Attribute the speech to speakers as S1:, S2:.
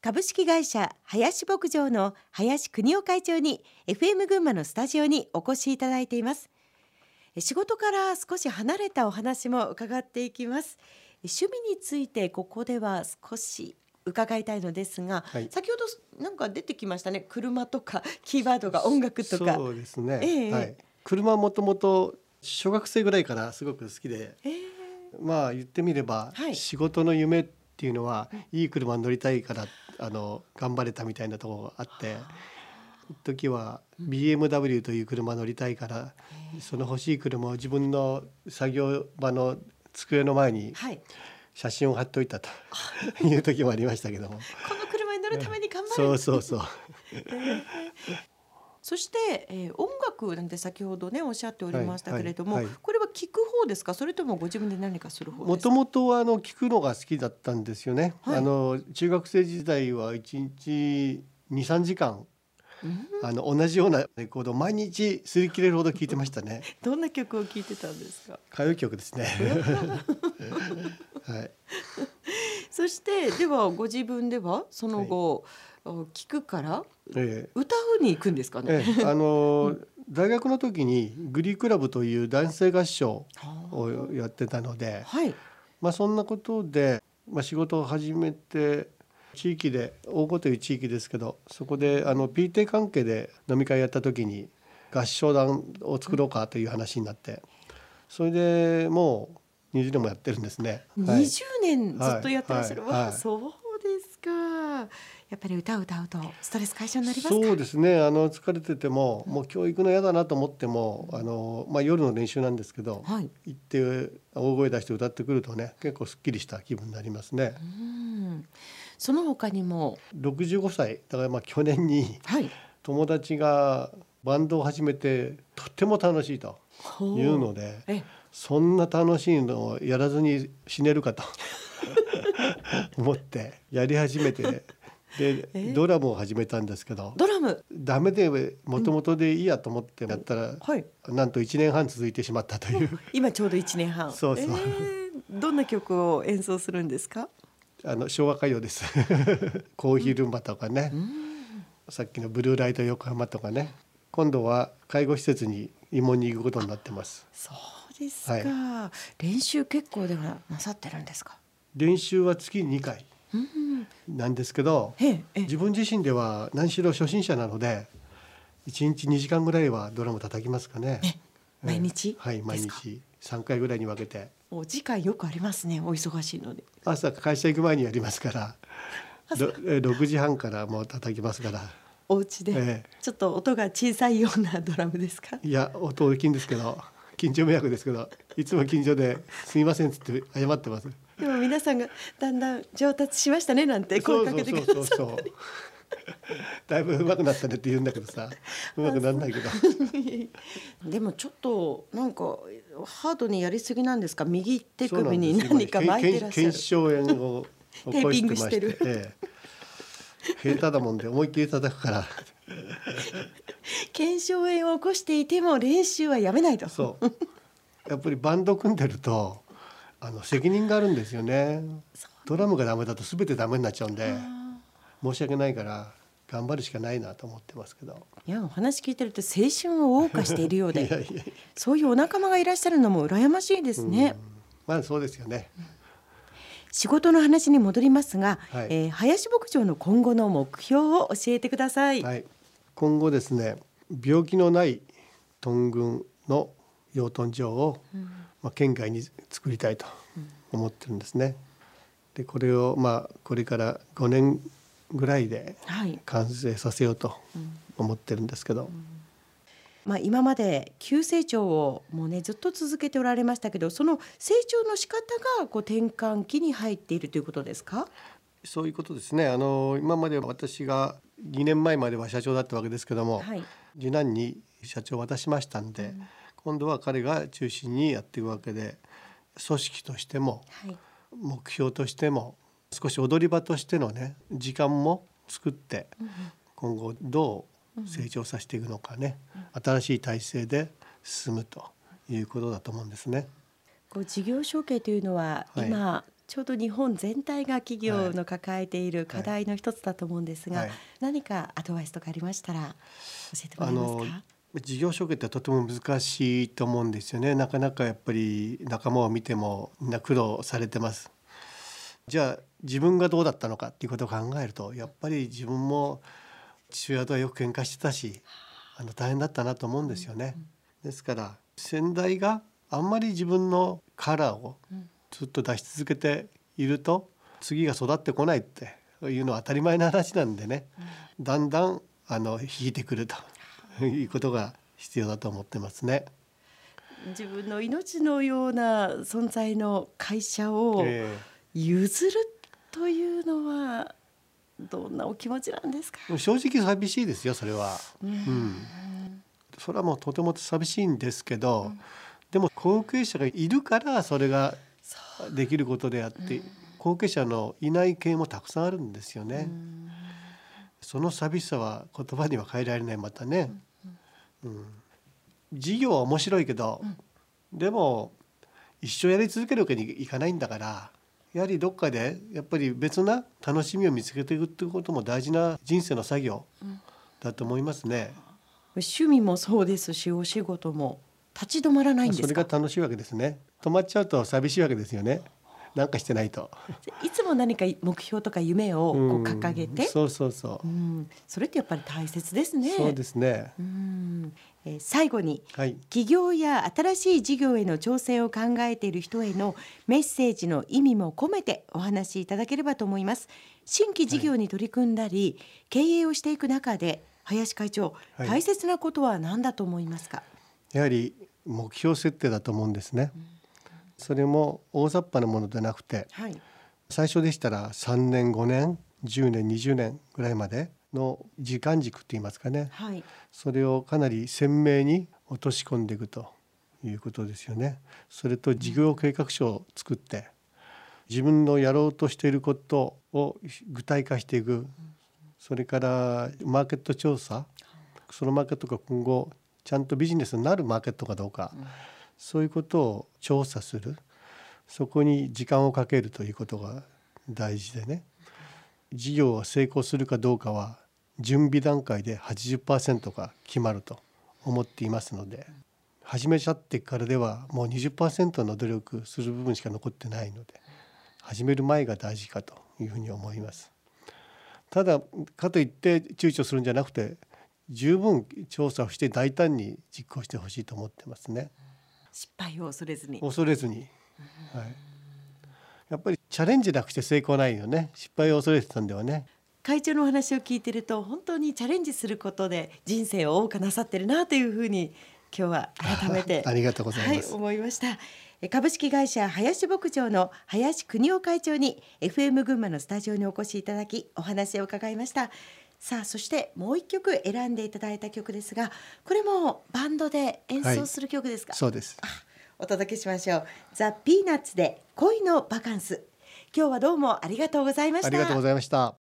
S1: 株式会社林牧場の林邦夫会長に FM 群馬のスタジオにお越しいただいています。仕事から少し離れたお話も伺っていきます。趣味についてここでは少し伺いたいのですが、はい、先ほどなんか出てきましたね。車とかキーワードが音楽とか。
S2: そうですね、えー、はい、車もともと小学生ぐらいからすごく好きで、えー、まあ言ってみれば、はい、仕事の夢っていうのは、いい車に乗りたいからあの頑張れたみたいなところがあって。時は BMW という車乗りたいからその欲しい車を自分の作業場の机の前に写真を貼っておいたという時もありましたけども。
S1: この車に乗るために頑張る。
S2: そうそうそう。
S1: そして、えー、音楽なんて先ほどねおっしゃっておりましたけれども、はいはいはい、これは聞く方ですか？それともご自分で何かする方も
S2: ともとはあの聞くのが好きだったんですよね。あの中学生時代は一日二三時間あの同じようなレコードを毎日擦り切れるほど聞いてましたね。
S1: どんな曲を聞いてたんですか？
S2: 歌謡曲ですね。はい。
S1: そしてではご自分ではその後、はい、聞くから、え歌うに行くんですかね？
S2: えあのー、大学の時にグリークラブという男性合唱をやってたので、はい、まあそんなことでまあ仕事を始めて地域で大子という地域ですけどそこであの PTA 関係で飲み会やった時に合唱団を作ろうかという話になってそれでもう20年もやってるんですね。
S1: 20年ずっとやってらっしゃる、はい。はい。はい、そうやっぱり歌を歌うとストレス解消になります
S2: そうですね。あの疲れててももう今日行くの嫌だなと思ってもあの、まあ、夜の練習なんですけど、はい、行って大声出して歌ってくるとね結構すっきりした気分になりますね。うん。
S1: その他にも
S2: ？65歳。だからまあ去年に友達がバンドを始めてとっても楽しいというのでそんな楽しいのをやらずに死ねるかと 思ってやり始めて。でドラムを始めたんですけど
S1: ドラム？
S2: ダメでもともとでいいやと思ってやったら、うん。はい、なんと1年半続いてしまったという。
S1: 今ちょうど1年半。
S2: そうそう、え
S1: ー、どんな曲を演奏するんですか？
S2: あの昭和歌謡です。コーヒールンバとかね、うん、さっきのブルーライト横浜とかね今度は介護施設に慰問に行くことになってます。
S1: そうですか、はい、練習結構ではなさってるんですか？
S2: 練習は月2回。なんですけど、自分自身では何しろ初心者なので1日2時間ぐらいはドラム叩きますかね。
S1: 毎日、
S2: はい毎日。3回ぐらいに分けて。
S1: お時間よくありますねお忙しいので。
S2: 朝会社行く前にやりますから。6時半からもう叩きますから
S1: お家で、ええ、ちょっと音が小さいようなドラムですか？
S2: いや音大きいんですけど近所迷惑ですけどいつも近所ですみませんっつって謝ってます。
S1: でも皆さんがだんだん上達しましたねなんて声かけてくださったり。
S2: だいぶ上手くなったねって言うんだけどさ上手くなんないけど。
S1: でもちょっとなんかハードにやりすぎなんですか？右手首に何か巻いてらっしゃる。
S2: 腱鞘炎を
S1: テーピングしてる、
S2: ええ、下手だもんで思いっきり叩くから。
S1: 腱鞘炎を起こしていても練習はやめないと。
S2: そう。やっぱりバンド組んでるとあの責任があるんですよね。ドラムがダメだと全てダメになっちゃうんで申し訳ないから頑張るしかないなと思ってますけど。
S1: いやお話聞いてると青春を謳歌しているようで そういうお仲間がいらっしゃるのも羨ましいですね、
S2: まあそうですよね、うん、
S1: 仕事の話に戻りますが、はい、えー、林牧場の今後の目標を教えてください、はい、
S2: 今後ですね病気のない豚群の養豚場を、うん、まあ、県外に作りたいと思ってるんですね。でこれをまあこれから5年ぐらいで完成させようと思ってるんですけど。はいうん
S1: まあ、今まで急成長をもうねずっと続けておられましたけどその成長の仕方がこう転換期に入っているということですか？
S2: そういうことですね。あの今まで私が2年前までは社長だったわけですけども、はい、次男に社長を渡しましたんで、うん、今度は彼が中心にやっていくわけで組織としても、はい、目標としても少し踊り場としてのね時間も作って、今後どう成長させていくのかね、新しい体制で進むということだと思うんですね。
S1: こう事業承継というのは今、ちょうど日本全体が企業の抱えている課題の一つだと思うんですが、はい。はい、何かアドバイスとかありましたら教えてもらえますか？
S2: 事業承継ってとても難しいと思うんですよね。なかなかやっぱり仲間を見てもみんな苦労されてます。じゃあ自分がどうだったのかっていうことを考えるとやっぱり自分も父親とはよく喧嘩してたしあ。の大変だったなと思うんですよね。ですから先代があんまり自分のカラーをずっと出し続けていると次が育ってこないっていうのは当たり前の話なんでね、だんだんあの引いてくるということが必要だと思ってますね。
S1: 自分の命のような存在の会社を譲るというのはどんなお気持ちなんですか？
S2: 正直寂しいですよそれは、うん、うん、それはもうとても寂しいんですけど、うん、でも後継者がいるからそれができることであって、後継者のいない系もたくさんあるんですよね。その寂しさは言葉には変えられないまたね。うん、事業は面白いけど、でも一生やり続けるわけにいかないんだからやはりどっかでやっぱり別な楽しみを見つけていくっていうことも大事な人生の作業だと思いますね。
S1: 趣味もそうですしお仕事も立ち止まらないんです
S2: それが楽しいわけですね。止まっちゃうと寂しいわけですよね。なんかしてないと。
S1: いつも何か目標とか夢をこう掲げて、
S2: うん、そうそうそう、う
S1: ん。それってやっぱり大切ですね。
S2: そうですね。う
S1: ん、えー、最後に、はい、企業や新しい事業への挑戦を考えている人へのメッセージの意味も込めてお話しいただければと思います。新規事業に取り組んだり、はい、経営をしていく中で林会長、はい、大切なことは何だと思いますか？
S2: やはり目標設定だと思うんですね。うんそれも大雑把なものでなくて、はい、最初でしたら3年5年10年20年ぐらいまでの時間軸って言いますかね、はい、それをかなり鮮明に落とし込んでいくということですよね。それと事業計画書を作って自分のやろうとしていることを具体化していく。それからマーケット調査。そのマーケットが今後ちゃんとビジネスになるマーケットかどうか、そういうことを調査する。そこに時間をかけるということが大事でね事業が成功するかどうかは準備段階で80%が決まると思っていますので始めちゃってからではもう20%の努力する部分しか残ってないので始める前が大事かというふうに思います。ただかといって躊躇するんじゃなくて十分調査をして大胆に実行してほしいと思ってますね。
S1: 失敗を恐れずに
S2: 恐れずに、はい、やっぱりチャレンジなくして成功ないよね。失敗を恐れてたんではね。
S1: 会長のお話を聞いてると本当にチャレンジすることで人生を謳歌なさってるなというふうに今日は改めて
S2: ありがとうございます、
S1: はい、思いました。株式会社林牧場の林邦夫会長に FM 群馬のスタジオにお越しいただきお話を伺いました。さあそしてもう一曲選んでいただいた曲ですがこれもバンドで演奏する曲ですか、はい、
S2: そうです
S1: お届けしましょう。ザ・ピーナッツで恋のバカンス。今日はどうもありがとうございました。
S2: ありがとうございました。